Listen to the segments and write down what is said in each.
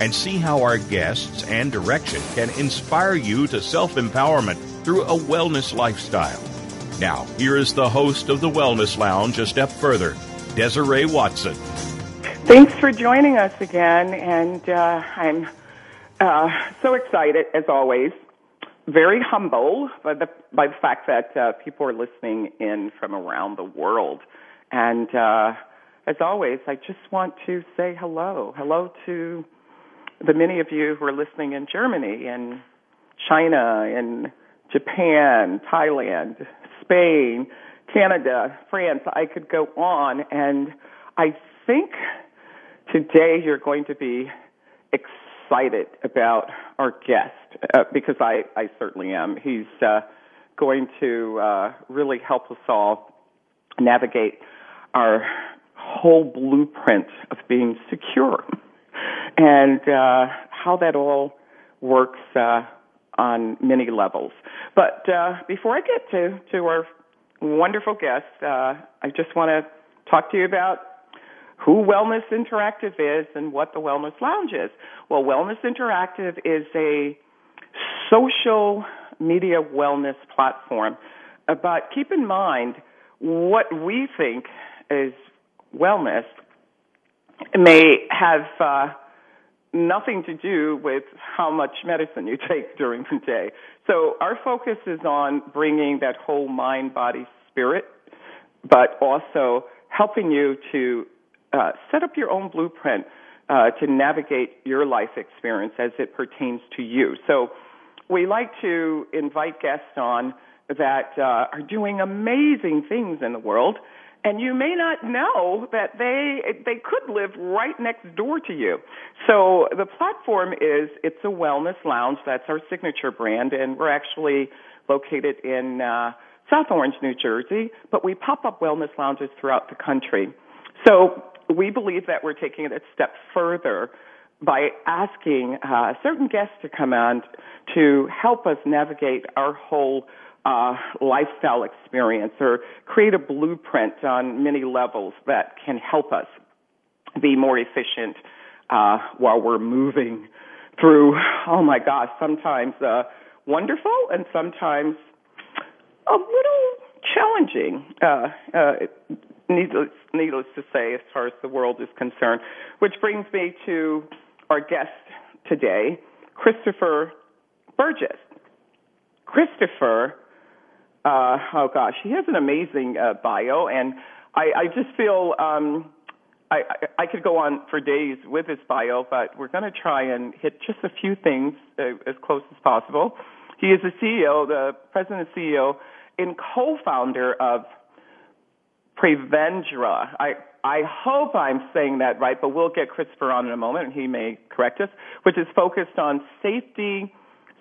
and see how our guests and direction can inspire you to self empowerment through a wellness lifestyle. Now, here is the host of the Wellness Lounge a step further, Desiree Watson. Thanks for joining us again, and uh, I'm uh, so excited as always. Very humble by the by the fact that uh, people are listening in from around the world, and uh, as always, I just want to say hello. Hello to the many of you who are listening in Germany and China and Japan, Thailand, Spain, Canada, France. I could go on, and I think today you're going to be excited about our guest uh, because I, I certainly am. He's uh, going to uh, really help us all navigate our whole blueprint of being secure and uh, how that all works uh, on many levels. But uh, before I get to, to our wonderful guest, uh, I just want to talk to you about who Wellness Interactive is and what the Wellness Lounge is. Well, Wellness Interactive is a social media wellness platform. But keep in mind, what we think is wellness may have uh, nothing to do with how much medicine you take during the day. So our focus is on bringing that whole mind, body, spirit, but also helping you to uh, set up your own blueprint uh, to navigate your life experience as it pertains to you. So we like to invite guests on that uh, are doing amazing things in the world and you may not know that they they could live right next door to you. So the platform is it's a wellness lounge. That's our signature brand, and we're actually located in uh, South Orange, New Jersey. But we pop up wellness lounges throughout the country. So we believe that we're taking it a step further by asking uh, certain guests to come on to help us navigate our whole uh, lifestyle experience or create a blueprint on many levels that can help us be more efficient uh, while we're moving through, oh my gosh, sometimes uh, wonderful and sometimes a little challenging, uh, uh, needless, needless to say, as far as the world is concerned. Which brings me to our guest today, Christopher Burgess. Christopher uh, oh gosh, he has an amazing uh, bio, and I, I just feel um, I, I, I could go on for days with his bio, but we're going to try and hit just a few things uh, as close as possible. He is the CEO, the president and CEO, and co-founder of Prevendra. I I hope I'm saying that right, but we'll get Christopher on in a moment, and he may correct us. Which is focused on safety,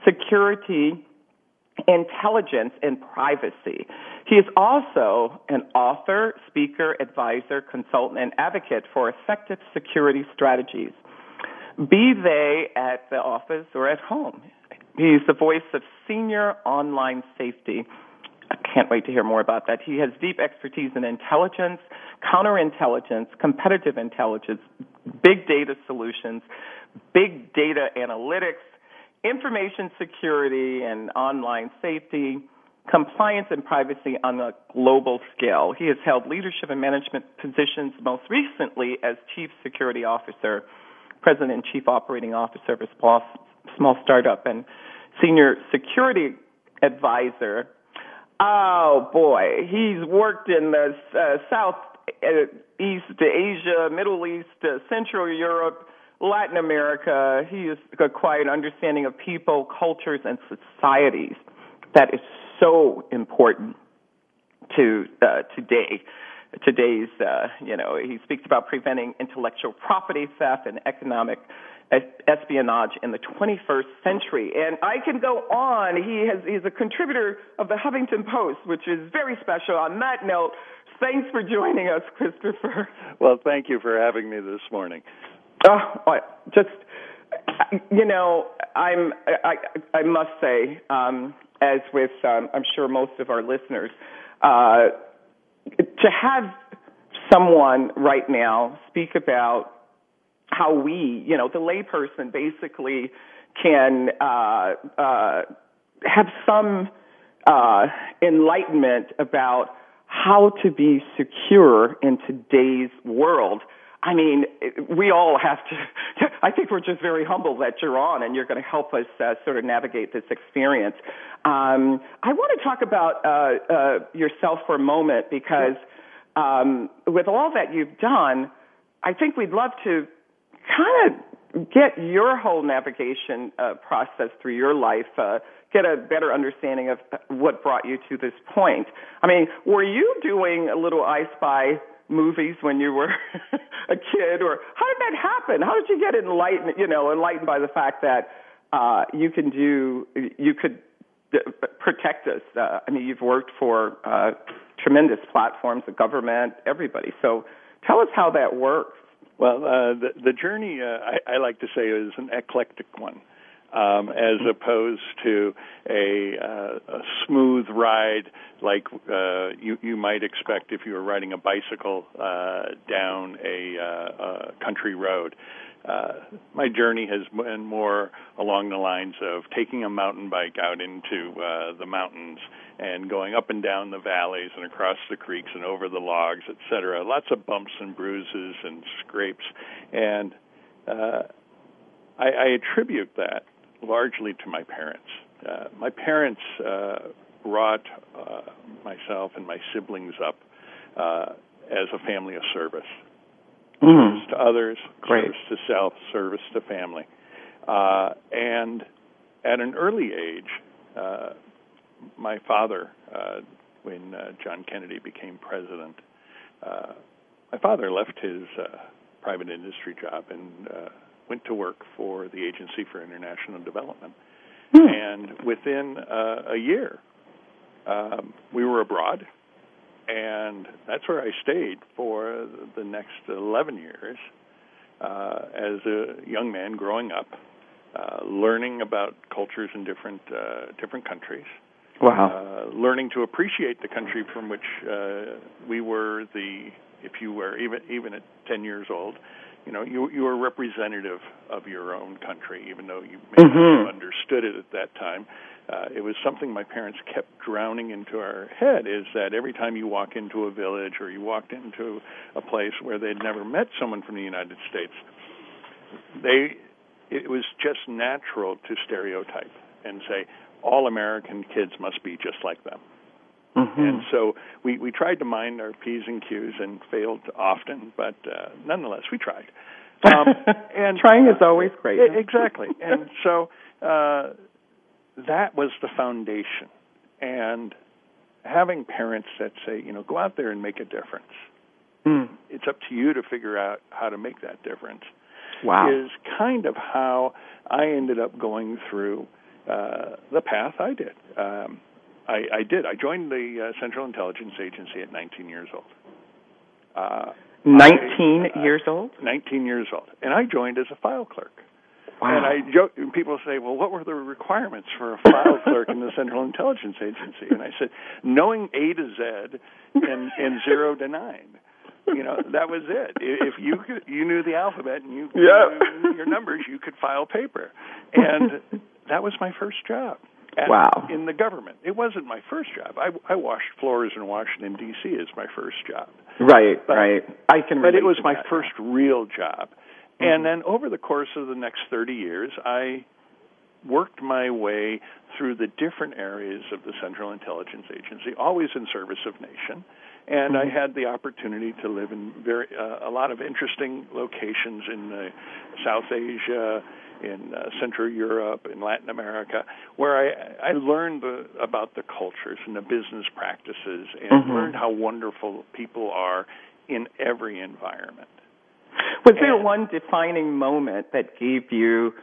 security, intelligence and privacy. He is also an author, speaker, advisor, consultant, and advocate for effective security strategies, be they at the office or at home. He's the voice of senior online safety. I can't wait to hear more about that. He has deep expertise in intelligence, counterintelligence, competitive intelligence, big data solutions, big data analytics, information security and online safety, compliance and privacy on a global scale. He has held leadership and management positions most recently as Chief Security Officer, President and Chief Operating Officer of a small, small startup, and Senior Security Advisor. Oh boy, he's worked in the uh, South East Asia, Middle East, uh, Central Europe, Latin America. He has a quiet understanding of people, cultures, and societies that is so important to uh, today. Today's, uh, you know, he speaks about preventing intellectual property theft and economic espionage in the 21st century. And I can go on. He has, he's a contributor of the Huffington Post, which is very special. On that note, thanks for joining us, Christopher. Well, thank you for having me this morning. Oh, just you know, I'm I I must say, um, as with um, I'm sure most of our listeners, uh, to have someone right now speak about how we, you know, the layperson basically can uh, uh, have some uh, enlightenment about how to be secure in today's world. I mean, we all have to. I think we're just very humble that you're on, and you're going to help us uh, sort of navigate this experience. Um, I want to talk about uh, uh, yourself for a moment because um, with all that you've done, I think we'd love to kind of get your whole navigation uh, process through your life, uh, get a better understanding of what brought you to this point. I mean, were you doing a little I Spy movies when you were a kid, or how did that happen? How did you get enlightened? You know, enlightened by the fact that uh, you can do, you could protect us. Uh, I mean, you've worked for uh, tremendous platforms, the government, everybody. So, tell us how that works. Well, uh, the, the journey, uh, I, I like to say, is an eclectic one. Um, as opposed to a, uh, a smooth ride like uh, you, you might expect if you were riding a bicycle uh, down a, uh, a country road. Uh, my journey has been more along the lines of taking a mountain bike out into uh, the mountains and going up and down the valleys and across the creeks and over the logs, etc. Lots of bumps and bruises and scrapes, and uh, I, I attribute that largely to my parents. Uh, my parents uh, brought uh, myself and my siblings up uh, as a family of service. Mm. Service to others, Great. service to self, service to family. Uh, and at an early age, uh, my father, uh, when uh, John Kennedy became president, uh, my father left his uh, private industry job and uh, went to work for the Agency for International Development. Hmm. And within uh, a year, um, we were abroad, and that's where I stayed for the next 11 years uh, as a young man growing up, uh, learning about cultures in different uh, different countries. Wow. Uh, learning to appreciate the country from which uh, we were the, if you were even even at 10 years old, you know, you you were representative of your own country, even though you may mm-hmm. not have understood it at that time. Uh, it was something my parents kept drowning into our head is that every time you walk into a village or you walked into a place where they'd never met someone from the United States, they it was just natural to stereotype and say all American kids must be just like them. Mm-hmm. And so we, we tried to mind our P's and Q's and failed often, but uh, nonetheless, we tried. Um, and trying is always great. Exactly. and so uh, that was the foundation. And having parents that say, you know, go out there and make a difference. Mm. It's up to you to figure out how to make that difference. Wow. Is kind of how I ended up going through uh, the path I did. Um, I, I did. I joined the uh, Central Intelligence Agency at 19 years old. Uh, 19 I, years old? 19 years old. And I joined as a file clerk. Wow. And I joke, and people say, well, what were the requirements for a file clerk in the Central Intelligence Agency? And I said, knowing A to Z and, and zero to nine. You know, that was it. If you could, you knew the alphabet and you yep. knew your numbers, you could file paper. And that was my first job. At, wow. In the government. It wasn't my first job. I, I washed floors in Washington, D.C. as my first job. Right, but, right. I can But it was my that. first real job. Mm-hmm. And then over the course of the next 30 years, I worked my way through the different areas of the Central Intelligence Agency, always in service of nation. And mm-hmm. I had the opportunity to live in very uh, a lot of interesting locations in uh, South Asia, in uh, Central Europe, in Latin America, where I, I learned the, about the cultures and the business practices, and mm-hmm. learned how wonderful people are in every environment. Was and, there one defining moment that gave you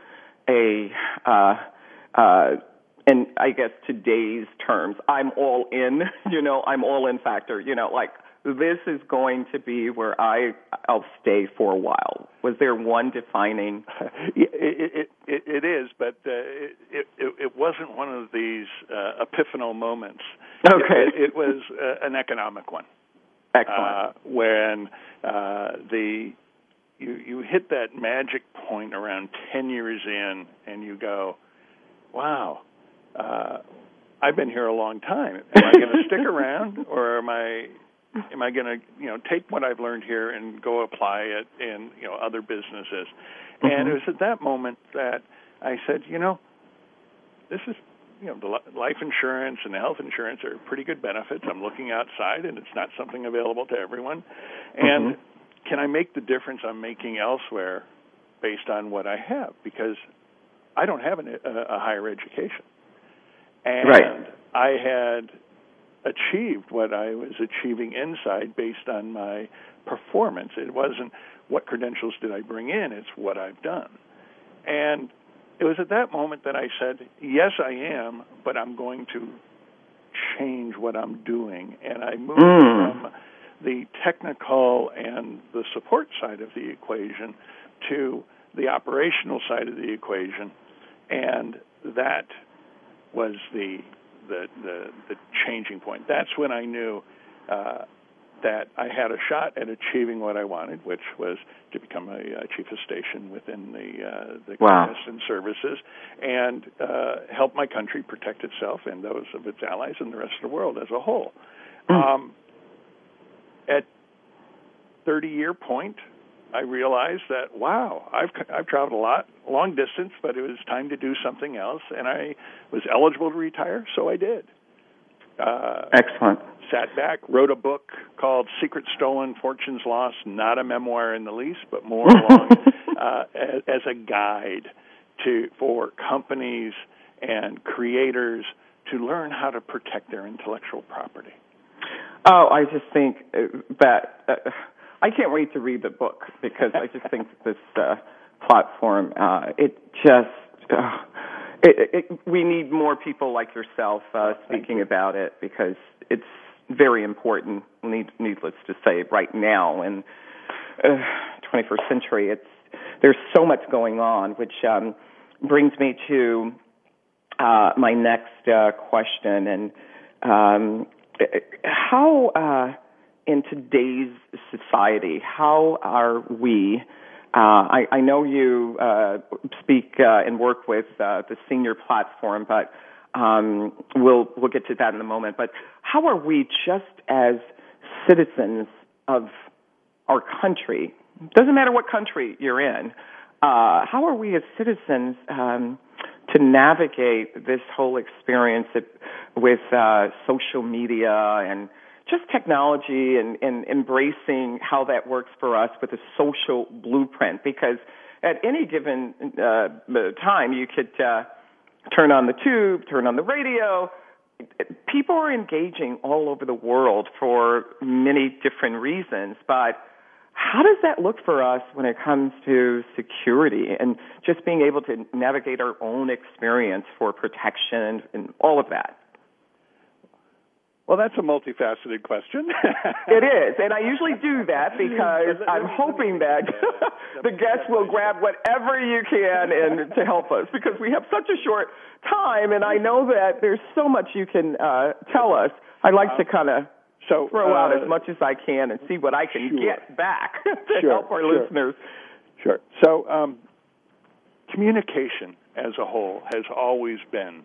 a, uh, uh, in I guess today's terms, I'm all in, you know, I'm all in factor, you know, like this is going to be where I I'll stay for a while. Was there one defining? it, it, it, it is, but uh, it, it it wasn't one of these uh, epiphanal moments. Okay, it, it was uh, an economic one. Excellent. Uh, when uh, the you you hit that magic point around ten years in, and you go, "Wow, uh, I've been here a long time. Am I going to stick around, or am I am I going to you know take what I've learned here and go apply it in you know other businesses? Mm-hmm. And it was at that moment that I said, you know, this is you know the life insurance and the health insurance are pretty good benefits. I'm looking outside, and it's not something available to everyone. And mm-hmm. can I make the difference I'm making elsewhere based on what I have? Because I don't have an, a, a higher education, and right. I had achieved what I was achieving inside based on my performance. It wasn't what credentials did I bring in, it's what I've done. And it was at that moment that I said, Yes, I am, but I'm going to change what I'm doing. And I moved mm. from the technical and the support side of the equation to the operational side of the equation. And that was the the the, the changing point. That's when I knew uh, that I had a shot at achieving what I wanted, which was to become a, a chief of station within the uh, the wow. and services, and uh, help my country protect itself and those of its allies and the rest of the world as a whole. Mm. Um, at 30 year point, I realized that wow, I've I've traveled a lot, long distance, but it was time to do something else, and I was eligible to retire, so I did. Uh, Excellent. Sat back, wrote a book called "Secret Stolen, Fortunes Lost." Not a memoir in the least, but more along uh, as, as a guide to for companies and creators to learn how to protect their intellectual property. Oh, I just think that. Uh, I can't wait to read the book because I just think this uh, platform, uh, it just, uh, it, it, we need more people like yourself uh, speaking about it because it's very important. Need, needless to say, right now in uh, 21st century, it's there's so much going on, which um, brings me to uh, my next uh, question and um, how. In today's society, how are we? Uh, I, I, know you uh, speak uh, and work with uh, the senior platform, but um, we'll we'll get to that in a moment. But how are we, just as citizens of our country? Doesn't matter what country you're in. Uh, how are we as citizens um, to navigate this whole experience with uh, social media and just technology and, and embracing how that works for us with a social blueprint because at any given uh, time you could uh, turn on the tube, turn on the radio. People are engaging all over the world for many different reasons, but how does that look for us when it comes to security and just being able to navigate our own experience for protection and all of that? Well, that's a multifaceted question. it is, and I usually do that because I'm hoping that the guests will grab whatever you can and to help us because we have such a short time, and I know that there's so much you can uh, tell us. I'd like to kind of so throw out as uh, much as I can and see what I can sure. get back to sure, help our sure. listeners. Sure. So, um, communication as a whole has always been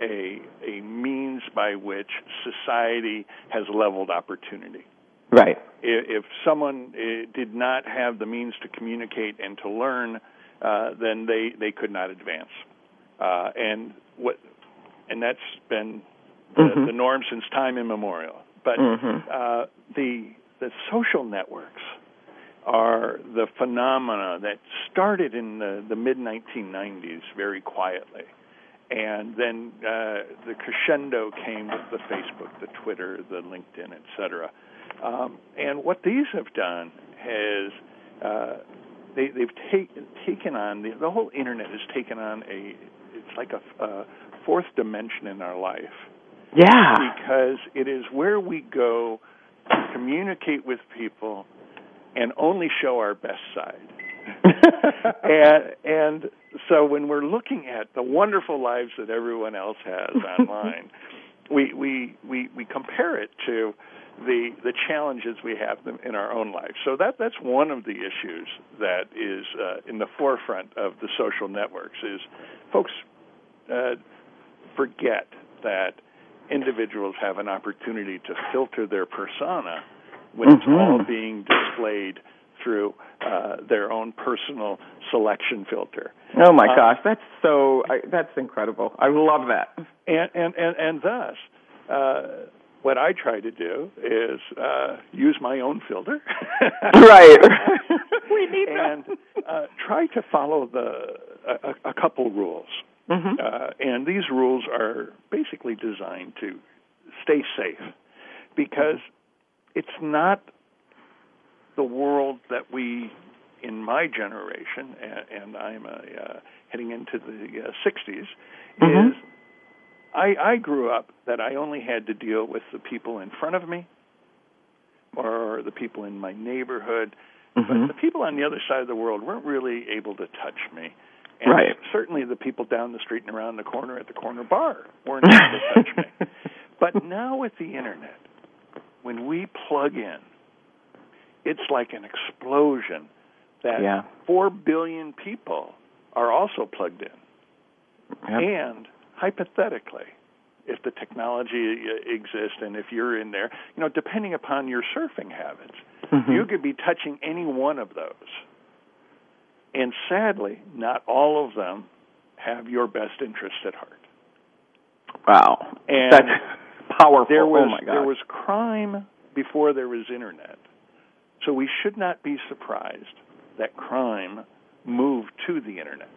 a a means by which society has leveled opportunity. Right. If someone eh, did not have the means to communicate and to learn, uh, then they they could not advance. uh, and what, and that's been the, mm-hmm. the norm since time immemorial. But mm-hmm. uh, the the social networks are the phenomena that started in the, the mid 1990s very quietly. And then uh, the crescendo came with the Facebook, the Twitter, the LinkedIn, et cetera. Um, and what these have done is uh, they, they've take, taken on the, the whole internet has taken on a it's like a, a fourth dimension in our life. Yeah, because it is where we go to communicate with people and only show our best side. and and so when we're looking at the wonderful lives that everyone else has online, we we we we compare it to the the challenges we have in our own lives. So that that's one of the issues that is uh, in the forefront of the social networks is folks uh, forget that individuals have an opportunity to filter their persona when mm-hmm. it's all being displayed through uh, their own personal selection filter. Oh my uh, gosh, that's so I, that's incredible. I love that. And and and, and thus, uh, what I try to do is uh, use my own filter. right. we need and uh, try to follow the a, a couple rules. Mm-hmm. Uh, and these rules are basically designed to stay safe because it's not the world that we, in my generation, and, and I'm a, uh, heading into the uh, 60s, mm-hmm. is I, I grew up that I only had to deal with the people in front of me or the people in my neighborhood. Mm-hmm. But the people on the other side of the world weren't really able to touch me. And right. certainly the people down the street and around the corner at the corner bar weren't able to touch me. But now with the internet, when we plug in, it's like an explosion that yeah. 4 billion people are also plugged in. Yep. And hypothetically, if the technology exists and if you're in there, you know, depending upon your surfing habits, mm-hmm. you could be touching any one of those. And sadly, not all of them have your best interest at heart. Wow. And That's powerful. There was, oh my God. There was crime before there was internet. So we should not be surprised that crime moved to the internet.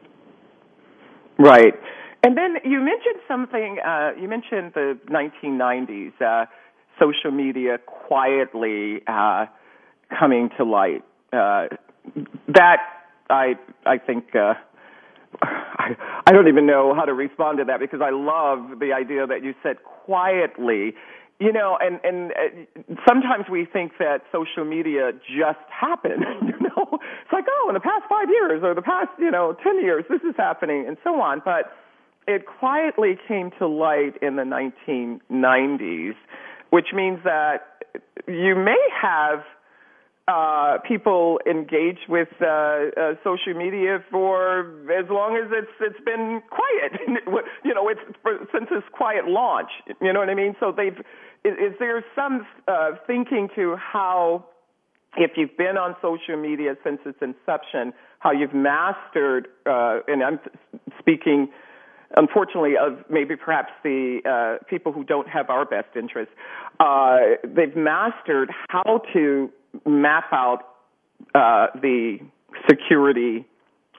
Right. And then you mentioned something, uh, you mentioned the 1990s, uh, social media quietly uh, coming to light. Uh, that, I, I think, uh, I, I don't even know how to respond to that because I love the idea that you said quietly you know, and and uh, sometimes we think that social media just happened. You know, it's like oh, in the past five years or the past you know ten years, this is happening, and so on. But it quietly came to light in the 1990s, which means that you may have uh, people engage with uh, uh, social media for as long as it's it's been quiet. you know, it's for, since its quiet launch. You know what I mean? So they've. Is, is there some uh, thinking to how, if you've been on social media since its inception, how you've mastered? Uh, and I'm speaking unfortunately, of maybe perhaps the uh, people who don't have our best interests, uh, they've mastered how to map out uh, the security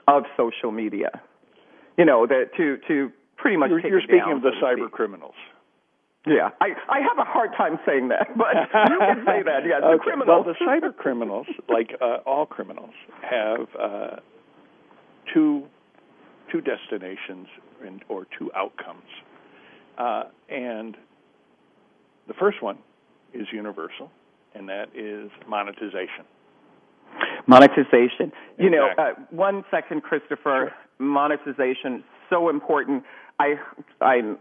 of social media. You know, the, to to pretty much. You're, you're speaking of the cyber criminals. Yeah, I, I have a hard time saying that, but you can say that. Okay. the criminals. Well, the cyber criminals, like uh, all criminals, have uh, two two destinations and, or two outcomes, uh, and the first one is universal, and that is monetization. Monetization. You know, uh, one second, Christopher. Sure. Monetization so important. I I'm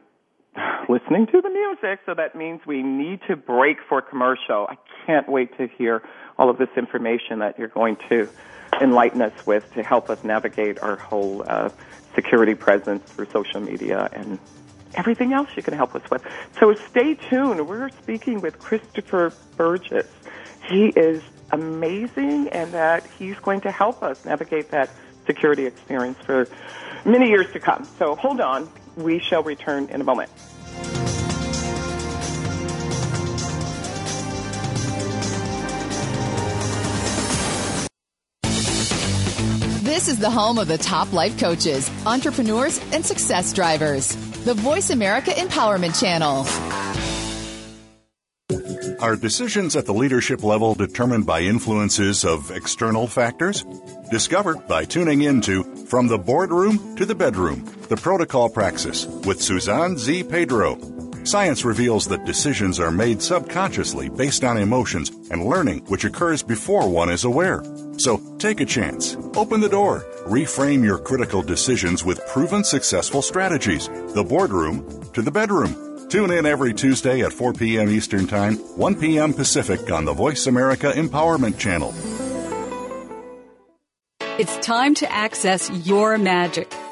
listening to the music, so that means we need to break for commercial. I can't wait to hear all of this information that you're going to enlighten us with to help us navigate our whole uh, security presence through social media and everything else you can help us with. So stay tuned. We're speaking with Christopher Burgess. He is amazing and that he's going to help us navigate that security experience for many years to come. So hold on. We shall return in a moment. This is the home of the top life coaches, entrepreneurs, and success drivers. The Voice America Empowerment Channel. Are decisions at the leadership level determined by influences of external factors? Discover by tuning into From the Boardroom to the Bedroom, the Protocol Praxis with Suzanne Z. Pedro. Science reveals that decisions are made subconsciously based on emotions and learning which occurs before one is aware. So take a chance. Open the door. Reframe your critical decisions with proven successful strategies. The boardroom to the bedroom. Tune in every Tuesday at 4 p.m. Eastern Time, 1 p.m. Pacific on the Voice America Empowerment Channel. It's time to access your magic.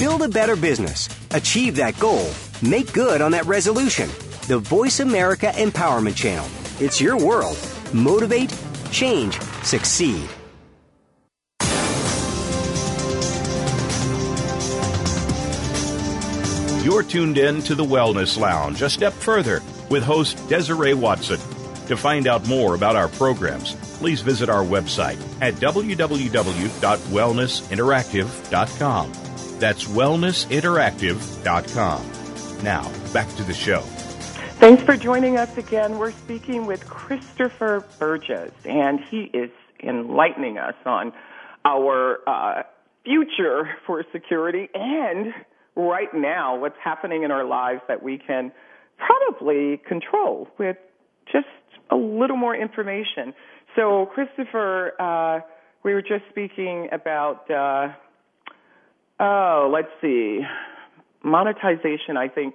Build a better business. Achieve that goal. Make good on that resolution. The Voice America Empowerment Channel. It's your world. Motivate, change, succeed. You're tuned in to the Wellness Lounge, a step further, with host Desiree Watson. To find out more about our programs, please visit our website at www.wellnessinteractive.com. That's wellnessinteractive.com. Now, back to the show. Thanks for joining us again. We're speaking with Christopher Burgess, and he is enlightening us on our uh, future for security and right now what's happening in our lives that we can probably control with just a little more information. So, Christopher, uh, we were just speaking about. Uh, Oh, let's see. Monetization, I think.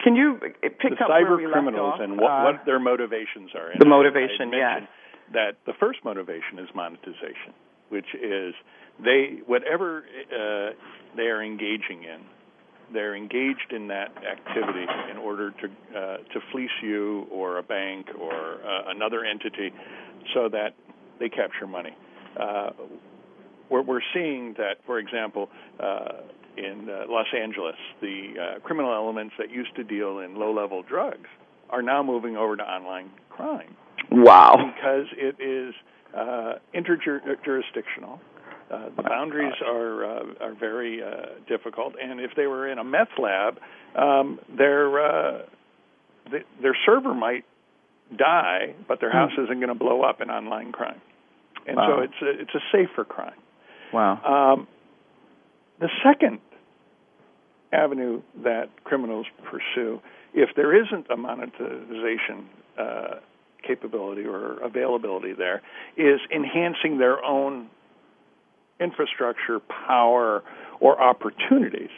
Can you pick the up cyber where we criminals left off? and what, Uh, what their motivations are? And the motivation, yes. That the first motivation is monetization, which is they whatever uh, they are engaging in, they're engaged in that activity in order to uh, to fleece you or a bank or uh, another entity, so that they capture money. We're, we're seeing that, for example, uh, in uh, Los Angeles, the uh, criminal elements that used to deal in low-level drugs are now moving over to online crime wow. because it is uh, interjurisdictional. Uh, the boundaries are uh, are very uh, difficult, and if they were in a meth lab, um, their uh, th- their server might die, but their house isn't going to blow up in online crime, and Wow. so it's a, it's a safer crime. Wow. Um, the second avenue that criminals pursue, if there isn't a monetization uh, capability or availability there, is enhancing their own infrastructure, power, or opportunities.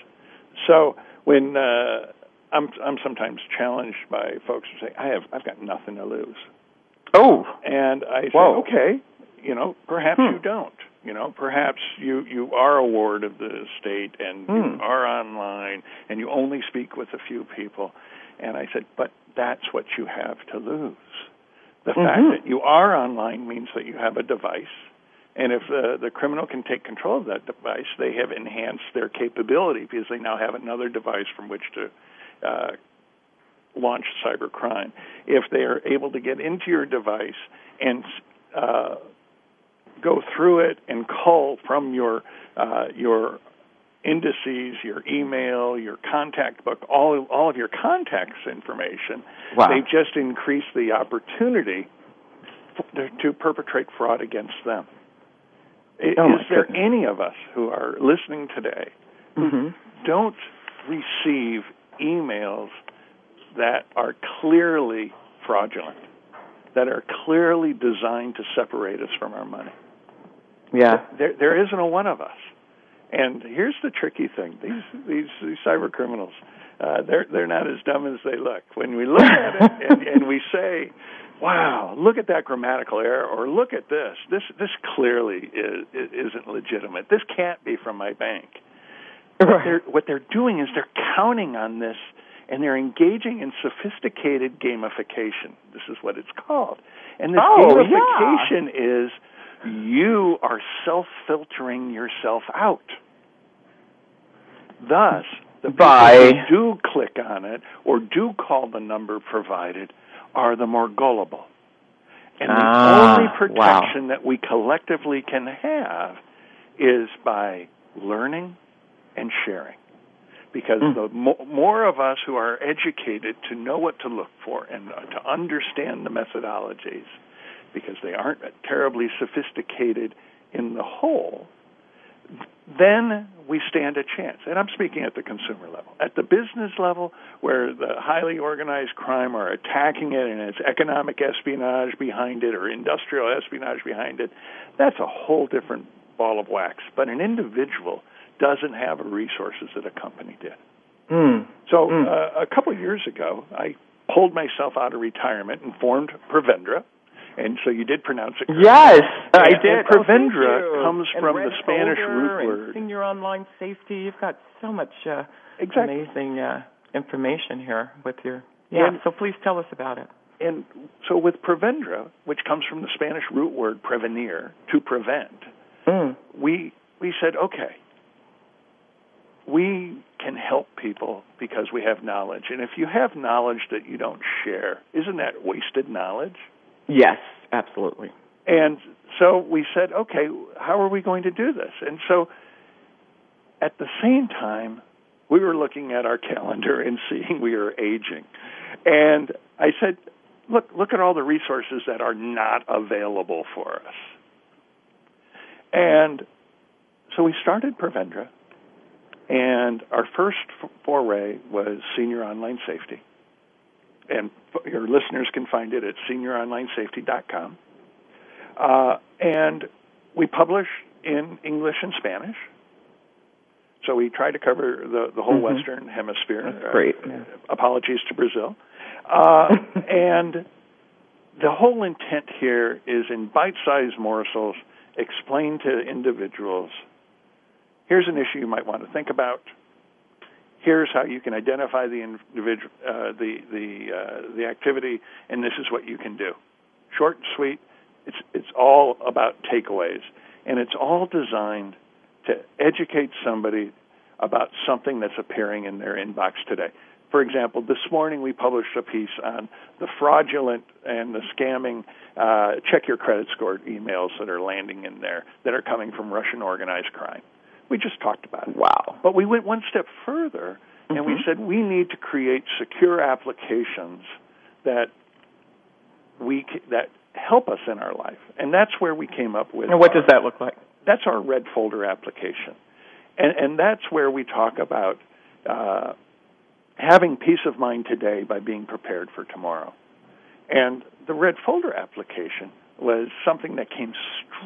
So when uh, I'm, I'm sometimes challenged by folks who say, "I have, I've got nothing to lose," Oh. and I say, Whoa. okay, you know, perhaps Hmm. you don't. You know, perhaps you you are a ward of the state and Hmm. you are online and you only speak with a few people. And I said, but that's what you have to lose. The fact Mhm. that you are online means that you have a device. And if the, the criminal can take control of that device, they have enhanced their capability because they now have another device from which to uh, launch cybercrime. If they are able to get into your device and uh, go through it and cull from your uh, your indices, your email, your contact book, all all of your contacts information, Wow. they just increase the opportunity f- to perpetrate fraud against them. Oh, Is there goodness. any of us who are listening today hmm don't receive emails that are clearly fraudulent, that are clearly designed to separate us from our money. Yeah. There, there isn't a one of us. And here's the tricky thing: these these, these cyber criminals, uh, they're they're not as dumb as they look. When we look at it and, and we say, "Wow, look at that grammatical error," or "Look at this. This this clearly is, isn't legitimate. This can't be from my bank." What they're what they're doing is they're counting on this, and they're engaging in sophisticated gamification. This is what it's called, and this Oh, gamification is you are self filtering yourself out. Thus, the people By- who do click on it or do call the number provided are the more gullible. And the Ah, only wow. protection that we collectively can have is by learning and sharing. Because Mm. the mo- more of us who are educated to know what to look for and uh, to understand the methodologies, because they aren't terribly sophisticated in the whole, then we stand a chance. And I'm speaking at the consumer level. At the business level, where the highly organized crime are attacking it and it's economic espionage behind it or industrial espionage behind it, that's a whole different ball of wax. But an individual doesn't have the resources that a company did. Mm. So Mm. uh, a couple of years ago, I pulled myself out of retirement and formed Prevendra. And so you did pronounce it. correctly. Yes, I And- did. and Oh, Prevendra comes And from Red the Spanish root and word. Senior Online Safety. You've got so much uh, Exactly. amazing uh, information here with your. Yeah. And- so please tell us about it. And so with Prevendra, which comes from the Spanish root word prevenir, to prevent, Mm. we we said, okay, we can help people because we have knowledge. And if you have knowledge that you don't share, isn't that wasted knowledge? Yes, absolutely. And so we said, okay, how are we going to do this? And so at the same time, we were looking at our calendar and seeing we are aging. And I said, look, look at all the resources that are not available for us. And so we started Prevendra, and our first foray was senior online safety. And your listeners can find it at senioronlinesafety.com. Uh, and we publish in English and Spanish. So we try to cover the, the whole Mhm. Western Hemisphere. That's great, Uh, yeah. apologies to Brazil. Uh, and the whole intent here is in bite-sized morsels, explain to individuals, here's an issue you might want to think about. Here's how you can identify the individual, uh, the the uh, the activity, and this is what you can do. Short and sweet. It's it's all about takeaways, and it's all designed to educate somebody about something that's appearing in their inbox today. For example, this morning we published a piece on the fraudulent and the scamming uh, check your credit score emails that are landing in there that are coming from Russian organized crime. We just talked about it. Wow. But we went one step further and we Mhm. said we need to create secure applications that we c- that help us in our life. And that's where we came up with And what our- does that look like? that's our red folder application and and that's where we talk about uh, having peace of mind today by being prepared for tomorrow and the red folder application was something that came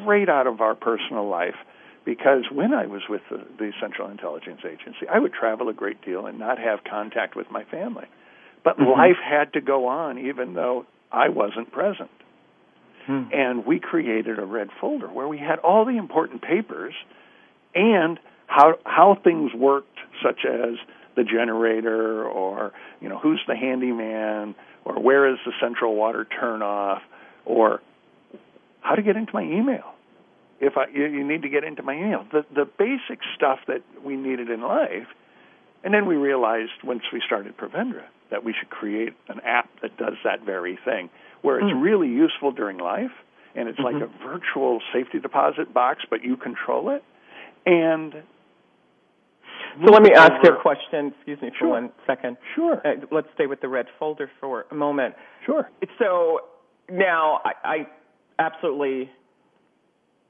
straight out of our personal life because when I was with the, the Central Intelligence Agency, I would travel a great deal and not have contact with my family. But Mhm. life had to go on even though I wasn't present Hmm. and we created a red folder where we had all the important papers and how how things worked such as the generator or you know who's the handyman or where is the central water turnoff or how to get into my email if I you, you need to get into my email the the basic stuff that we needed in life and then we realized once we started Prevendra that we should create an app that does that very thing, where it's Mm. really useful during life, and it's like Mhm. a virtual safety deposit box, but you control it. And So let me ask you a question. Excuse me for Sure. one second. Sure, Uh, let's stay with the red folder for a moment. sure. So now I, I absolutely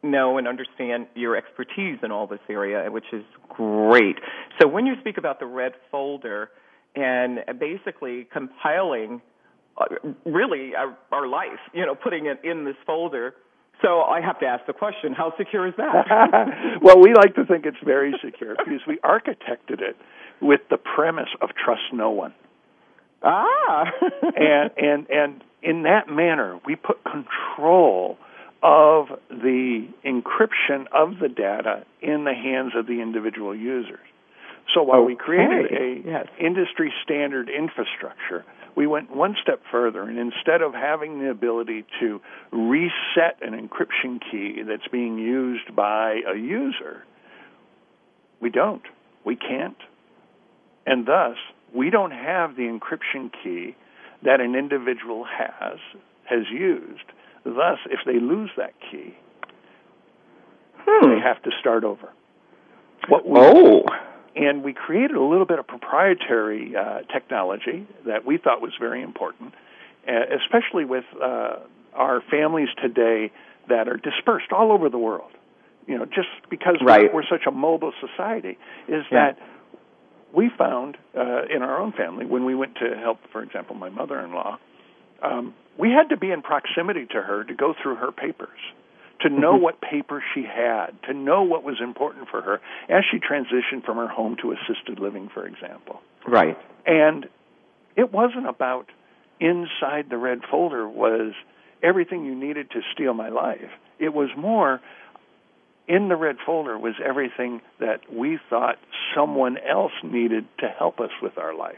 know and understand your expertise in all this area, which is great. So when you speak about the red folder and basically compiling uh, really our, our life, you know, putting it in this folder So I have to ask the question: How secure is that? well, we like to think it's very secure because we architected it with the premise of trust no one. Ah. and and and in that manner, we put control of the encryption of the data in the hands of the individual users. So while we created a yes. industry standard infrastructure, we went one step further and instead of having the ability to reset an encryption key that's being used by a user, we don't. We can't. And thus, we don't have the encryption key that an individual has has used. Thus, if they lose that key, hmm. they have to start over. What we, oh. And we created a little bit of proprietary uh, technology that we thought was very important, uh, especially with uh, our families today that are dispersed all over the world. You know, just because right. we're, we're, such a mobile society, is yeah. that we found uh, in our own family when we went to help, for example, my mother-in-law, um, we had to be in proximity to her to go through her papers, to know Mm-hmm. what papers she had, to know what was important for her as she transitioned from her home to assisted living, for example. Right. And it wasn't about inside the red folder was everything you needed to steal my life. It was more in the red folder was everything that we thought someone else needed to help us with our life.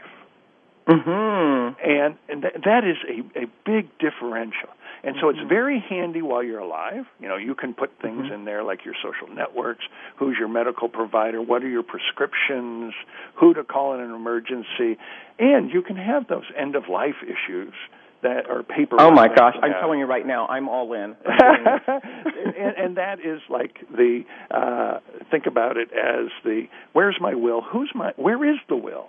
Mm-hmm. And, and th- that is a, a big differential. And so it's very handy while you're alive. You know, you can put things Mm-hmm. in there like your social networks, who's your medical provider, what are your prescriptions, who to call in an emergency, and you can have those end of life issues that are paper. Oh my gosh! I'm telling you right now, I'm all in. and, and that is like the uh, think about it as the where's my will? Who's my? Where is the will?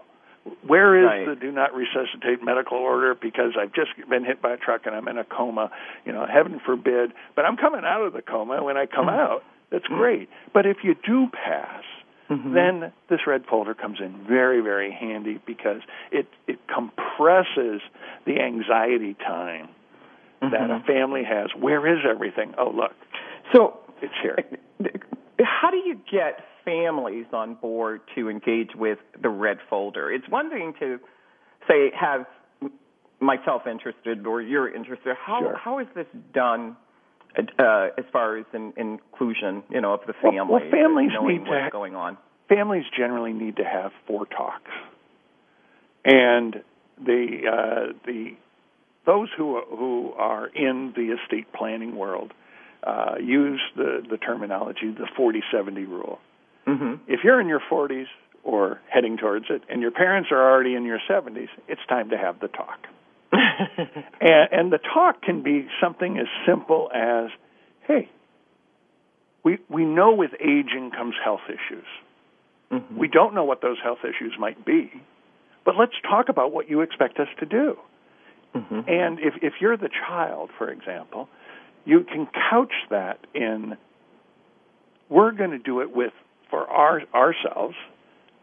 Where is right. the do not resuscitate medical order because I've just been hit by a truck and I'm in a coma? You know, heaven forbid. But I'm coming out of the coma. When I come out, that's great. But if you do pass, mm-hmm. then this red folder comes in very, very handy because it it compresses the anxiety time mm-hmm. that a family has. Where is everything? Oh, look. So it's here. How do you get families on board to engage with the red folder? It's one thing to say have myself interested or you're interested. How sure. how is this done? Uh, as far as in, inclusion, you know, of the family, well, well families need what's to, going on. Families generally need to have four talks, and the uh, the those who who are in the estate planning world uh, use the the terminology the 40-70 rule. Mm-hmm. If you're in your 40s or heading towards it, and your parents are already in your 70s, it's time to have the talk. and, and the talk can be something as simple as, "Hey, we we know with aging comes health issues. Mm-hmm. We don't know what those health issues might be, but let's talk about what you expect us to do." Mm-hmm. And if if you're the child, for example, you can couch that in, "We're going to do it with for our ourselves.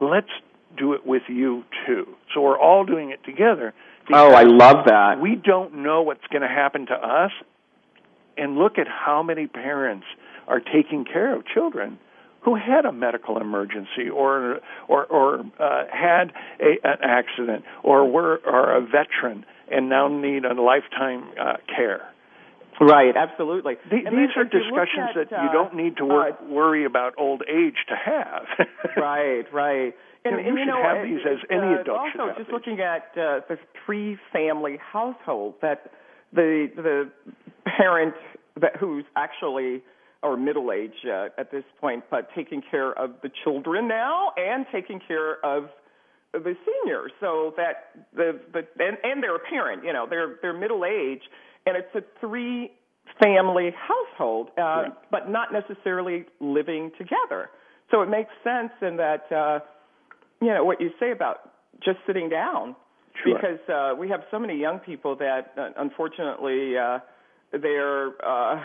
Let's do it with you too." So we're all doing it together. Oh, I love that. We don't know what's going to happen to us. And look at how many parents are taking care of children who had a medical emergency or or or uh, had a, an accident or were are a veteran and now need a lifetime uh, care. Right, absolutely. The, and these are if you look discussions at, that you uh, don't need to wor- uh, worry about old age to have. right, right. And, You know, and you you should know, have uh, these as any uh, adult should Also, just these. looking at uh, the three-family household, that the the parent that who's actually or middle age uh, at this point, but taking care of the children now and taking care of the seniors, so that the the and, and they're a parent, you know, they're they're middle age, and it's a three family household, uh, Right. but not necessarily living together. So it makes sense in that, uh, you know, what you say about just sitting down, Sure. because uh, we have so many young people that, uh, unfortunately, uh, they're, uh,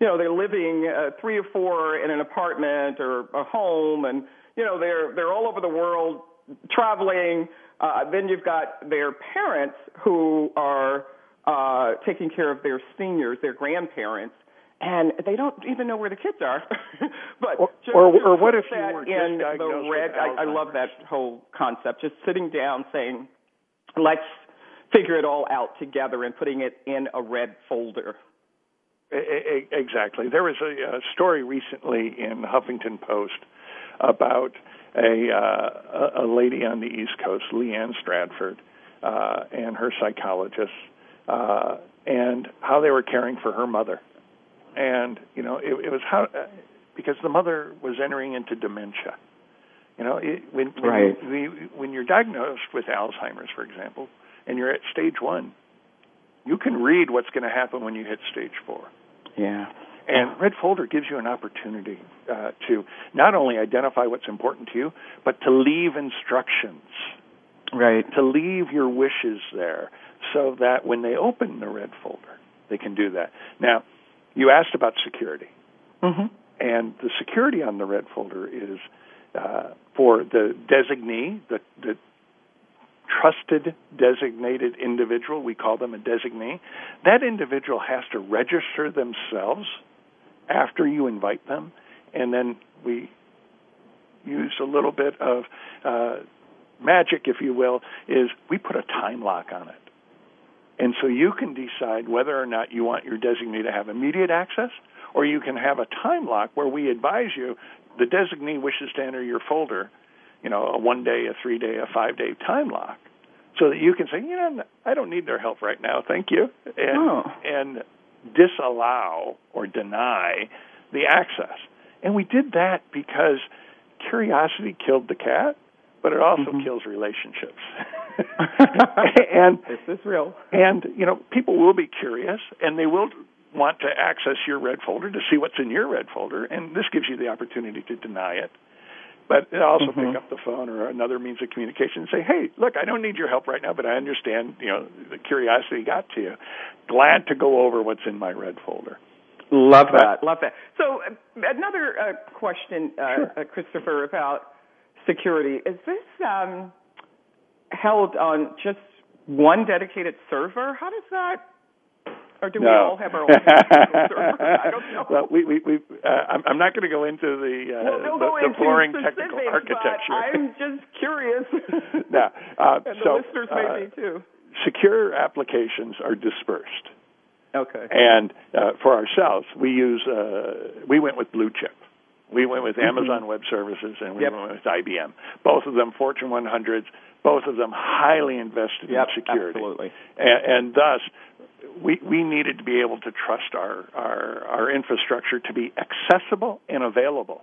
you know, they're living uh, three or four in an apartment or a home, and you know, they're they're all over the world traveling. Uh, then you've got their parents who are uh, taking care of their seniors, their grandparents, and they don't even know where the kids are. but or, just, or, or what if you were in the red? I, I love that whole concept. Just sitting down, saying, "Let's figure it all out together," and putting it in a red folder. Exactly. There was a, a story recently in Huffington Post about a uh, a lady on the East Coast, Leanne Stratford, uh, and her psychologist, uh, and how they were caring for her mother, and you know it, it was how uh, because the mother was entering into dementia. You know, it, when when, right. when you're diagnosed with Alzheimer's, for example, and you're at stage one, you can read what's going to happen when you hit stage four. Yeah. And Red Folder gives you an opportunity uh, to not only identify what's important to you, but to leave instructions. Right. To leave your wishes there so that when they open the Red Folder, they can do that. Now, you asked about security. Mm-hmm. And the security on the Red Folder is uh, for the designee, the, the trusted designated individual, we call them a designee, that individual has to register themselves after you invite them, and then we use a little bit of uh, magic, if you will, is we put a time lock on it. And so you can decide whether or not you want your designee to have immediate access, or you can have a time lock where we advise you the designee wishes to enter your folder you know, a one day, a three day, a five day time lock, so that you can say, you know, I don't need their help right now, thank you, and oh. and disallow or deny the access. And we did that because curiosity killed the cat, but it also mm-hmm. kills relationships. and this is real. And you know, people will be curious, and they will want to access your red folder to see what's in your red folder, and this gives you the opportunity to deny it but it also mm-hmm. pick up the phone or another means of communication and say, "Hey, look, I don't need your help right now, but I understand, you know, the curiosity got to you. Glad to go over what's in my red folder." Love that. Love that. So uh, another uh, question, uh, sure. Uh, Christopher, about security. Is this um, held on just one dedicated server? How does that or do no. we all have our own I don't know. Well, we, we, we, uh, I'm, I'm not going to go into the, uh, well, the, the boring technical but architecture. I'm just curious. no, uh, and so, the listeners may be too. Secure applications are dispersed. Okay. And uh, for ourselves, we use uh, we went with Blue Chip. We went with mm-hmm. Amazon Web Services and we yep. went with IBM. Both of them Fortune 100s. Both of them highly invested yep, in security. Absolutely. And, and thus, we, we needed to be able to trust our, our, our infrastructure to be accessible and available.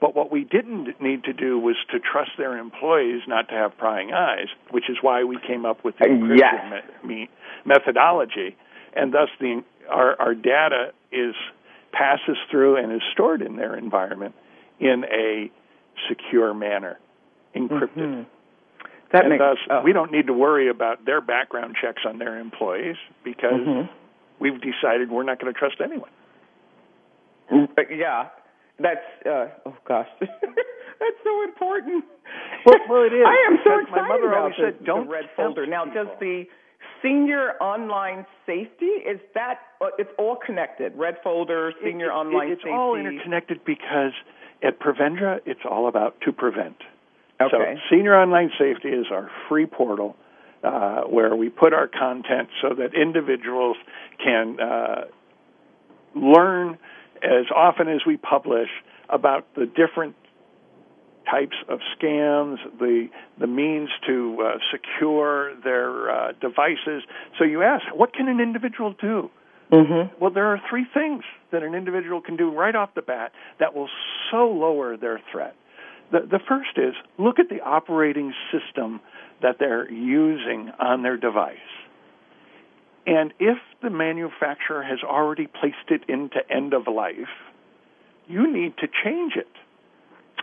But what we didn't need to do was to trust their employees not to have prying eyes, which is why we came up with the encryption yes. me, methodology, and thus the our, our data is passes through and is stored in their environment in a secure manner, encrypted. Mm-hmm. That and makes, thus, uh, we don't need to worry about their background checks on their employees because mm-hmm. we've decided we're not going to trust anyone. Yeah, that's uh, oh gosh, that's so important. Well, well it is. I am so excited my mother about always said, "Don't the red folder." Now, does the senior online safety is that uh, it's all connected? Red folder, senior it, online it's safety. It's all interconnected because at Prevendra, it's all about to prevent. Okay. So, Senior Online Safety is our free portal uh, where we put our content so that individuals can uh, learn as often as we publish about the different types of scams, the the means to uh, secure their uh, devices. So you ask, what can an individual do? Mm-hmm. Well, there are three things that an individual can do right off the bat that will so lower their threat. The, the first is look at the operating system that they're using on their device. And if the manufacturer has already placed it into end of life, you need to change it.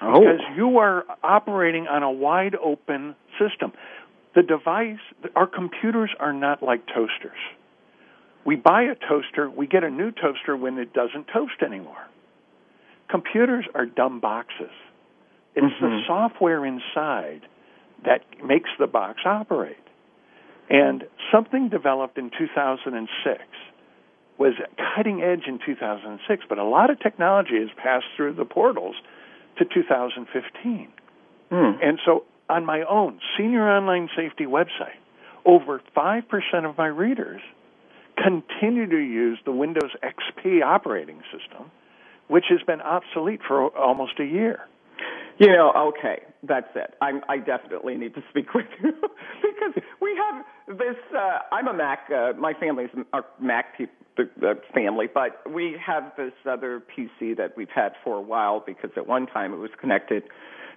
Oh. Because you are operating on a wide open system. The device, our computers are not like toasters. We buy a toaster, we get a new toaster when it doesn't toast anymore. Computers are dumb boxes. It's mm-hmm. the software inside that makes the box operate. And something developed in 2006 was cutting edge in 2006, but a lot of technology has passed through the portals to 2015. Hmm. And so on my own senior online safety website, over 5% of my readers continue to use the Windows XP operating system, which has been obsolete for almost a year. You know, okay, that's it. I'm, I definitely need to speak with you because we have this. Uh, I'm a Mac. Uh, my family's a Mac pe- uh, family, but we have this other PC that we've had for a while because at one time it was connected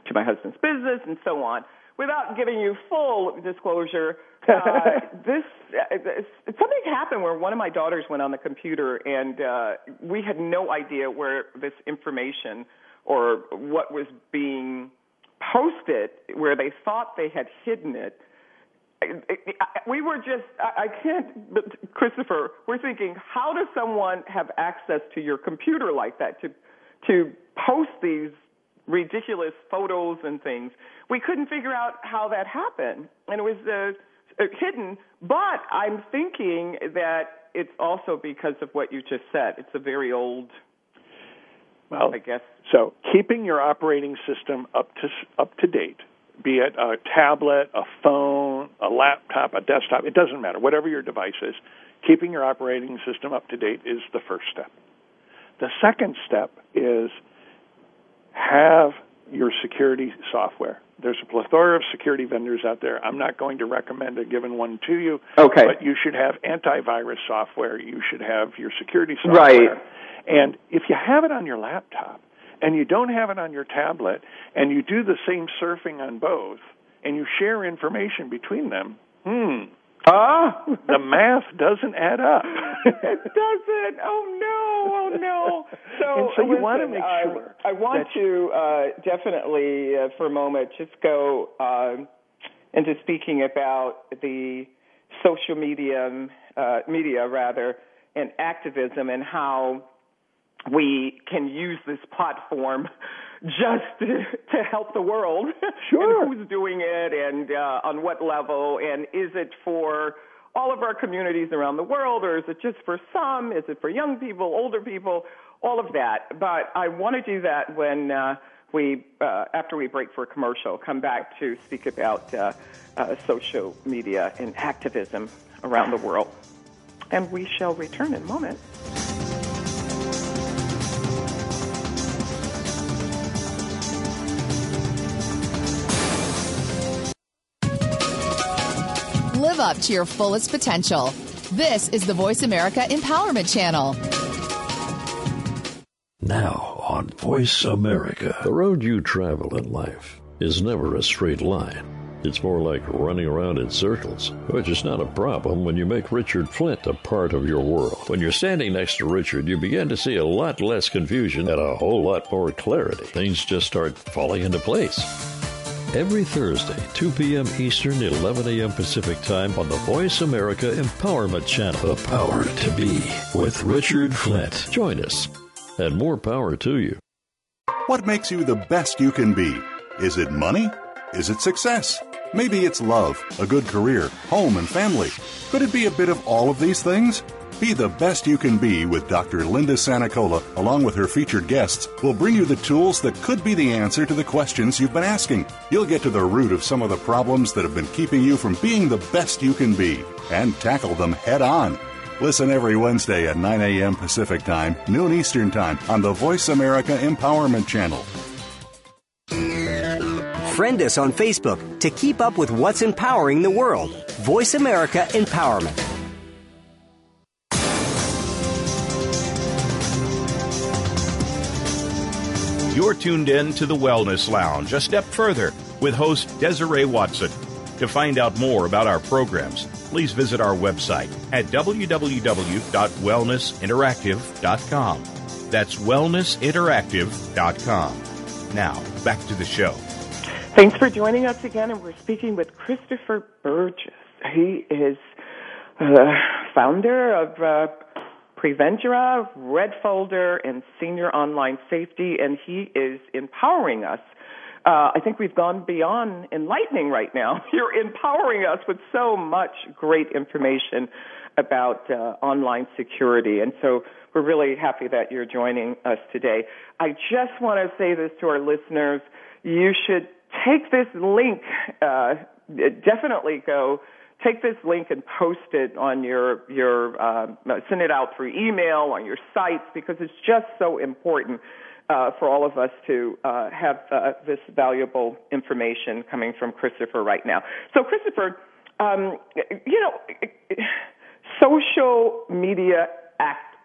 to my husband's business and so on. Without giving you full disclosure, uh, this uh, something happened where one of my daughters went on the computer and uh, we had no idea where this information or what was being posted, where they thought they had hidden it. We were just, I can't, but Christopher, we're thinking, how does someone have access to your computer like that to, to post these ridiculous photos and things? We couldn't figure out how that happened. And it was, uh, uh, hidden, but I'm thinking that it's also because of what you just said. It's a very old. Well, I guess so. Keeping your operating system up to up to date, be it a tablet, a phone, a laptop, a desktop, it doesn't matter. Whatever your device is, keeping your operating system up to date is the first step. The second step is have your security software. There's a plethora of security vendors out there. I'm not going to recommend a given one to you. Okay. But you should have antivirus software. You should have your security software. Right. And if you have it on your laptop and you don't have it on your tablet and you do the same surfing on both and you share information between them, hmm, Ah, the math doesn't add up. it doesn't. Oh no! Oh no! So, and so you listen, want to make uh, sure. I want to uh, definitely, uh, for a moment, just go uh, into speaking about the social media, uh, media rather, and activism, and how we can use this platform just to, to help the world. Sure. and who's doing it and uh, on what level and is it for all of our communities around the world or is it just for some? Is it for young people, older people? All of that. But I want to do that when uh, we, uh, after we break for a commercial, come back to speak about uh, uh, social media and activism around the world. And we shall return in a moment. Up to your fullest potential. This is the Voice America Empowerment Channel. Now on Voice America. The road you travel in life is never a straight line. It's more like running around in circles, which is not a problem when you make Richard Flint a part of your world. When you're standing next to Richard, you begin to see a lot less confusion and a whole lot more clarity. Things just start falling into place. Every Thursday, 2 p.m. Eastern, 11 a.m. Pacific Time on the Voice America Empowerment Channel. The power to be with Richard Flint. Join us, and more power to you. What makes you the best you can be? Is it money? Is it success? Maybe it's love, a good career, home, and family. Could it be a bit of all of these things? Be the best you can be with Dr. Linda Sanicola, along with her featured guests, will bring you the tools that could be the answer to the questions you've been asking. You'll get to the root of some of the problems that have been keeping you from being the best you can be and tackle them head on. Listen every Wednesday at 9 a.m. Pacific Time, noon Eastern Time on the Voice America Empowerment Channel. Friend us on Facebook to keep up with what's empowering the world. Voice America Empowerment. You're tuned in to the Wellness Lounge, a step further, with host Desiree Watson. To find out more about our programs, please visit our website at www.wellnessinteractive.com. That's wellnessinteractive.com. Now, back to the show. Thanks for joining us again, and we're speaking with Christopher Burgess. He is uh, founder of uh, Prevendra, Red Folder, and Senior Online Safety, and he is empowering us uh, I think we've gone beyond enlightening right now. You're empowering us with so much great information about uh, online security. And so we're really happy that you're joining us today. I just want to say this to our listeners. You should take this link, uh, definitely go take this link and post it on your your uh, send it out through email on your sites because it's just so important uh, for all of us to uh, have uh, this valuable information coming from Christopher right now. So, Christopher, um, you know, social media act,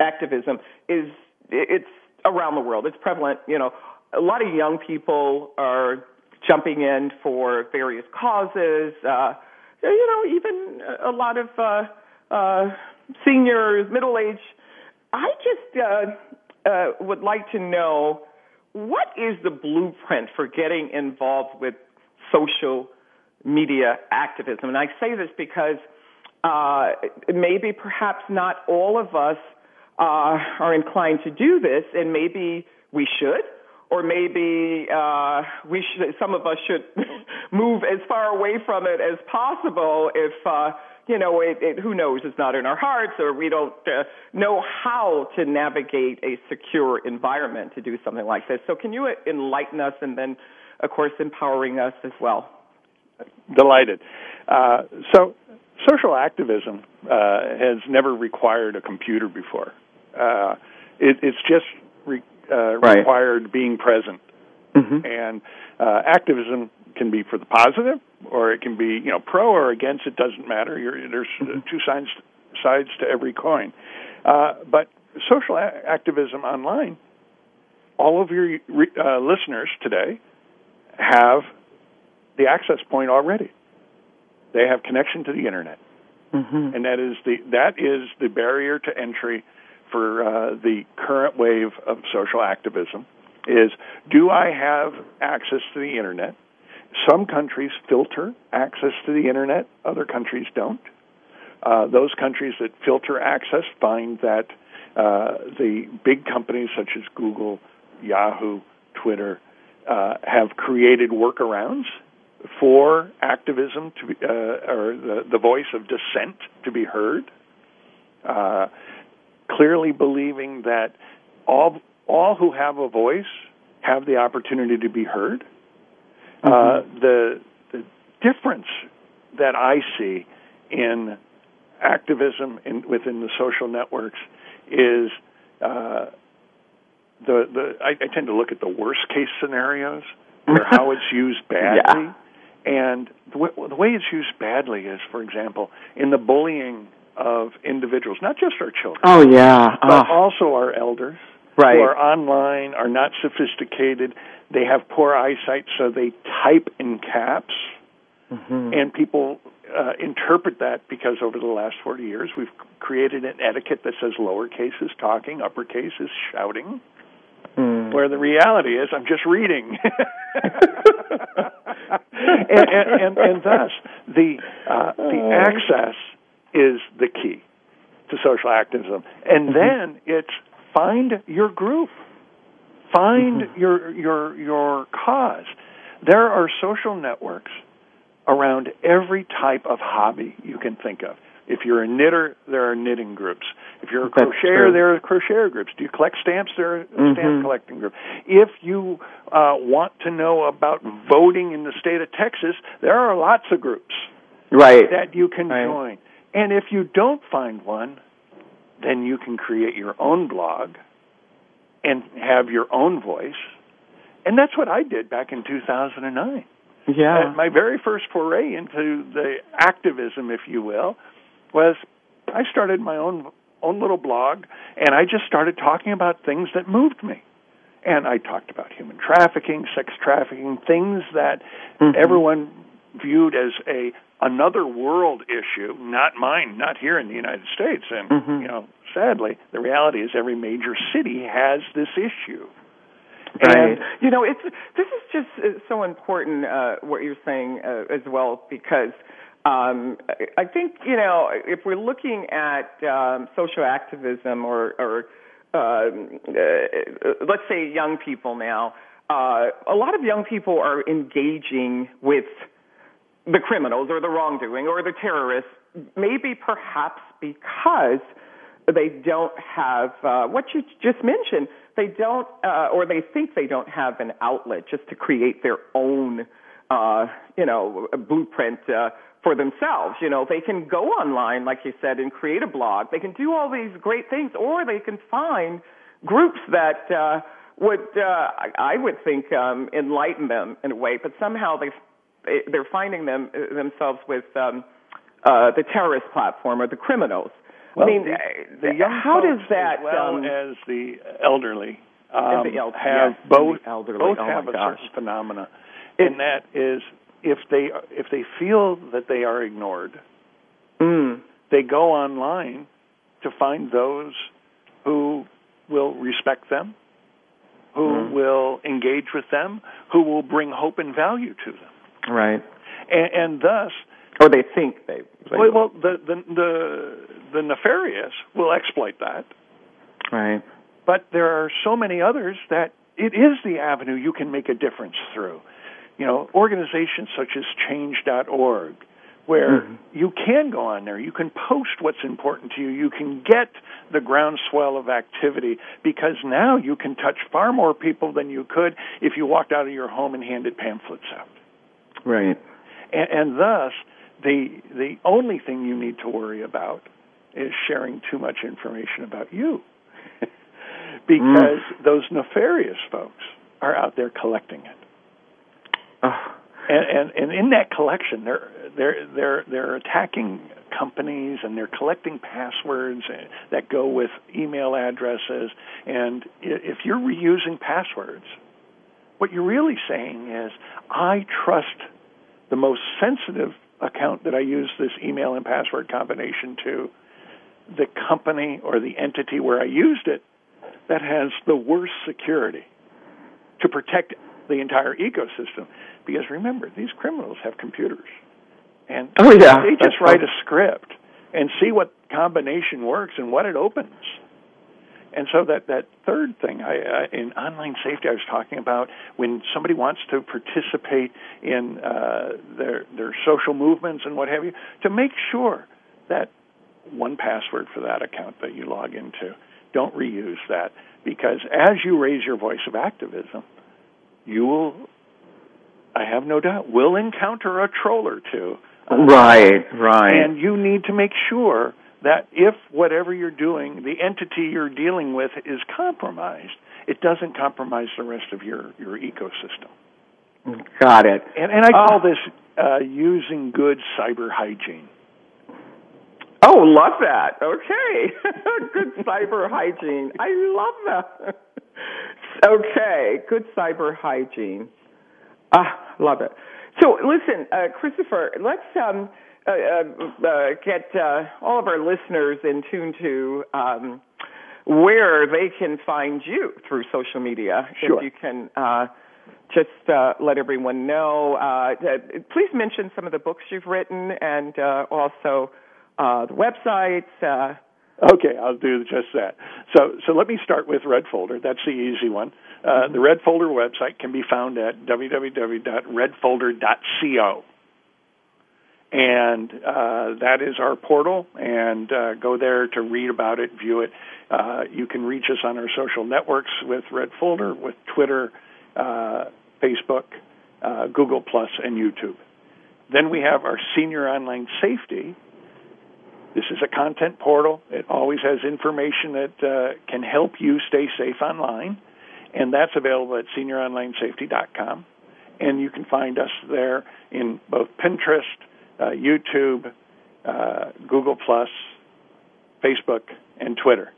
activism is it's around the world. It's prevalent. You know, a lot of young people are jumping in for various causes. Uh, you know, even a lot of uh, uh, seniors, middle age. I just uh, uh, would like to know what is the blueprint for getting involved with social media activism? And I say this because uh, maybe perhaps not all of us uh, are inclined to do this, and maybe we should or maybe uh, we should, some of us should move as far away from it as possible if uh, you know it, it, who knows it's not in our hearts or we don't uh, know how to navigate a secure environment to do something like this. So can you enlighten us and then, of course, empowering us as well? Delighted. Uh, so social activism uh, has never required a computer before. Uh, it, it's just re- uh, right. required being present. Mm-hmm. And uh, activism can be for the positive, or it can be you know pro or against. It doesn't matter. You're, there's mm-hmm. two sides sides to every coin. Uh, but social a- activism online, all of your uh, listeners today have the access point already. They have connection to the internet, mm-hmm. and that is the that is the barrier to entry for uh, the current wave of social activism is do I have access to the internet? Some countries filter access to the internet, other countries don't. Uh, those countries that filter access find that uh, the big companies such as Google, Yahoo, Twitter uh, have created workarounds for activism to be, uh, or the, the voice of dissent to be heard. Clearly believing that all all who have a voice have the opportunity to be heard. Uh, mm-hmm. Uh, the the difference that I see in activism in, within the social networks is uh, the the I, I, tend to look at the worst case scenarios where how it's used badly, yeah. and the way, the way it's used badly is, for example, in the bullying of individuals, not just our children. Oh yeah, but oh. also our elders right. who are online, are not sophisticated. They have poor eyesight, so they type in caps, mm-hmm. and people uh, interpret that because over the last 40 years we've created an etiquette that says lowercase is talking, uppercase is shouting. Mm. Where the reality is, I'm just reading, and, and, and, and, thus the uh, the oh. access is the key to social activism. And mm-hmm. then it's find your group. Find mm-hmm. your your your cause. There are social networks around every type of hobby you can think of. If you're a knitter, there are knitting groups. If you're a That's crocheter, true. there are crocheter groups. Do you collect stamps? There are mm-hmm. stamp collecting groups. If you uh, want to know about voting in the state of Texas, there are lots of groups right. that you can right. join. And if you don't find one, then you can create your own blog and have your own voice. And that's what I did back in 2009. Yeah. Uh, my very first foray into the activism, if you will, was I started my own own little blog and I just started talking about things that moved me. And I talked about human trafficking, sex trafficking, things that mm-hmm. everyone viewed as a another world issue, not mine, not here in the United States. And mm-hmm. you know, sadly, the reality is every major city has this issue. Right. And you know, it's this is just uh, so important uh, what you're saying uh, as well because um, I think you know if we're looking at um, social activism or, or um, uh, let's say young people now. uh, a lot of young people are engaging with the criminals or the wrongdoing or the terrorists, maybe perhaps because they don't have uh, what you just mentioned. They don't, uh, or they think they don't have an outlet just to create their own, uh, you know, blueprint uh, for themselves. You know, they can go online, like you said, and create a blog. They can do all these great things, or they can find groups that uh, would, uh, I would think, um, enlighten them in a way. But somehow they they're finding them themselves with um, uh, the terrorist platform or the criminals. Well, I mean, the, uh, the young how does that as well um, as the elderly um, the el- have yes, both elderly. both Oh, have a gosh. certain phenomena, and that is if they if they feel that they are ignored, mm, they go online to find those who will respect them, who Mm. will engage with them, who will bring hope and value to them, right? and, and thus Or they think they. they well, well the, the the the nefarious will exploit that. right. But there are so many others that it is the avenue you can make a difference through. You know, organizations such as change.org, where Mhm. you can go on there, you can post what's important to you, you can get the groundswell of activity because now you can touch far more people than you could if you walked out of your home and handed pamphlets out. Right. And, and thus, the the only thing you need to worry about is sharing too much information about you, because those nefarious folks are out there collecting it. Oh, And, and and in that collection, they're they're they're they're attacking companies and they're collecting passwords that go with email addresses. And if you're reusing passwords, what you're really saying is, I trust the most sensitive account that I use this email and password combination to, the company or the entity where I used it that has the worst security to protect the entire ecosystem. Because remember, these criminals have computers. And Oh, yeah. they That's just write a script and see what combination works and what it opens. And so that that third thing I, uh, in online safety, I was talking about when somebody wants to participate in uh, their their social movements and what have you, to make sure that one password for that account that you log into, don't reuse that because as you raise your voice of activism, you will, I have no doubt, will encounter a troll or two Right. Right. and you need to make sure that if whatever you're doing, the entity you're dealing with is compromised, it doesn't compromise the rest of your, your ecosystem. Got it. And, and I call Oh. this uh, using good cyber hygiene. Oh, love that. Okay. good cyber hygiene. I love that. okay. Good cyber hygiene. Ah, love it. So listen, uh, Christopher, let's um, uh, uh, uh, get uh, all of our listeners in tune to um, where they can find you through social media. Sure. If you can uh, just uh, let everyone know. Please mention some of the books you've written and uh, also uh, the websites. Uh, Okay, I'll do just that. So, so let me start with Red Folder. That's the easy one. Uh, The Red Folder website can be found at www.redfolder.co. And uh, that is our portal, and uh, go there to read about it, view it. Uh, you can reach us on our social networks with Red Folder, with Twitter, uh, Facebook, uh, Google Plus, and YouTube. Then we have our Senior Online Safety, this is a content portal. It always has information that uh, can help you stay safe online, and that's available at senioronlinesafety.com. And you can find us there in both Pinterest, YouTube, uh, Google Plus, Facebook, and Twitter.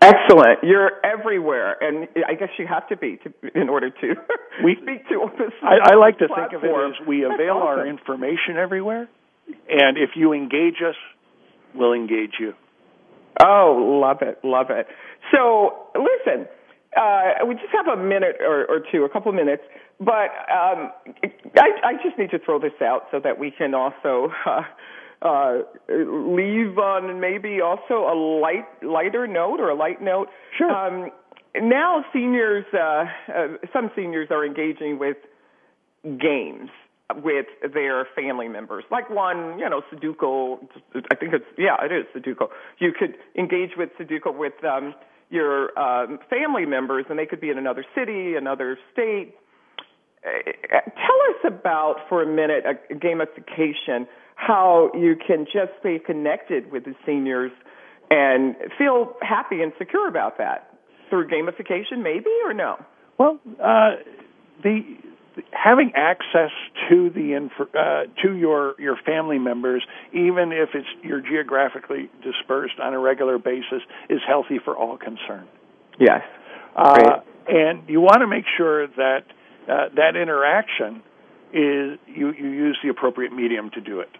Excellent. You're everywhere, and I guess you have to be to, in order to We- speak to this. I, I like to think of it as we avail our information everywhere, and if you engage us, we'll engage you. Oh, love it, love it. So, listen, uh, we just have a minute or, or two, a couple minutes, but um, I, I just need to throw this out so that we can also uh, uh, leave on maybe also a light, lighter note or a light note. Sure. Um, now seniors, uh, uh, some seniors are engaging with games with their family members, like one, you know, Sudoku. I think it's yeah, it is Sudoku. You could engage with Sudoku with um, your um, family members, and they could be in another city, another state. Tell us about, for a minute, a gamification, how you can just stay connected with the seniors and feel happy and secure about that through gamification, maybe or no? Well, uh, the having access to the inf- uh, to your your family members, even if it's you're geographically dispersed on a regular basis, is healthy for all concerned. Yes, uh, and you want to make sure that uh, that interaction is you you use the appropriate medium to do it.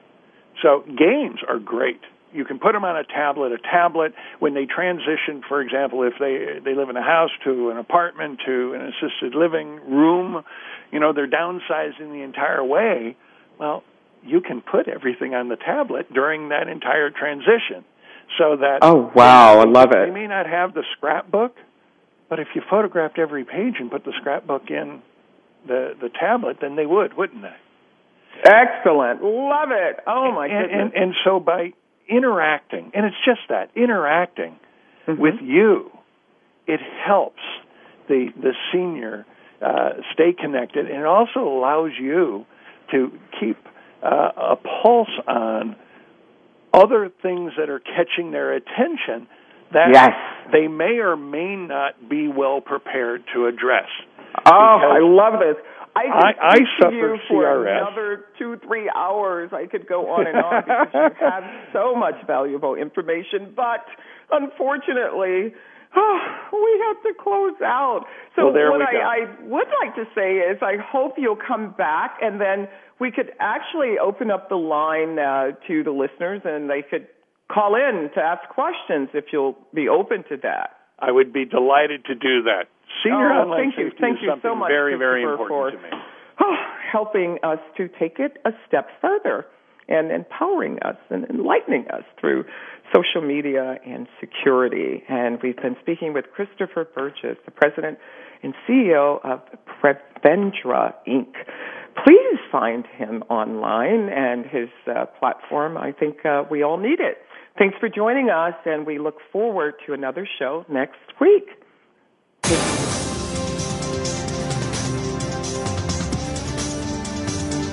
So games are great you can put them on a tablet. A tablet, when they transition, for example, if they they live in a house to an apartment to an assisted living room, you know, they're downsizing the entire way. Well, you can put everything on the tablet during that entire transition, so that oh wow, I love it. They may not have the scrapbook, but if you photographed every page and put the scrapbook in the the tablet, then they would, wouldn't they? Excellent. Love it. Oh my and, goodness. And, and so by interacting, and it's just that interacting mm-hmm. with you, it helps the the senior uh, stay connected, and it also allows you to keep uh, a pulse on other things that are catching their attention that yes. they may or may not be well prepared to address. Oh, I love this. I could I, I suffer you for CRS. another two, three hours. I could go on and on because you have so much valuable information. But unfortunately, oh, we have to close out. So well, there what we I. I would like to say is I hope you'll come back and then we could actually open up the line uh, to the listeners and they could call in to ask questions if you'll be open to that. I would be delighted to do that. Senior oh, online thank you. Thank you so much, very, very for, to me. Oh, helping us to take it a step further and empowering us and enlightening us through social media and security. And we've been speaking with Christopher Burgess, the president and CEO of Prevendra Inc. Please find him online and his uh, platform. I think uh, we all need it. Thanks for joining us, and we look forward to another show next week.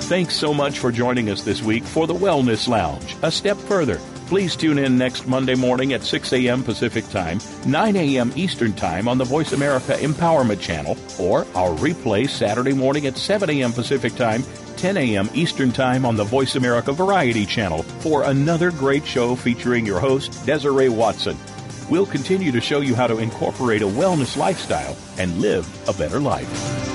Thanks so much for joining us this week for the Wellness Lounge. A step further, please tune in next Monday morning at 6 a.m. Pacific Time, 9 a.m. Eastern Time on the Voice America Empowerment Channel, or our replay Saturday morning at 7 a.m. Pacific Time, 10 a.m. Eastern Time on the Voice America Variety Channel for another great show featuring your host, Desiree Watson. We'll continue to show you how to incorporate a wellness lifestyle and live a better life.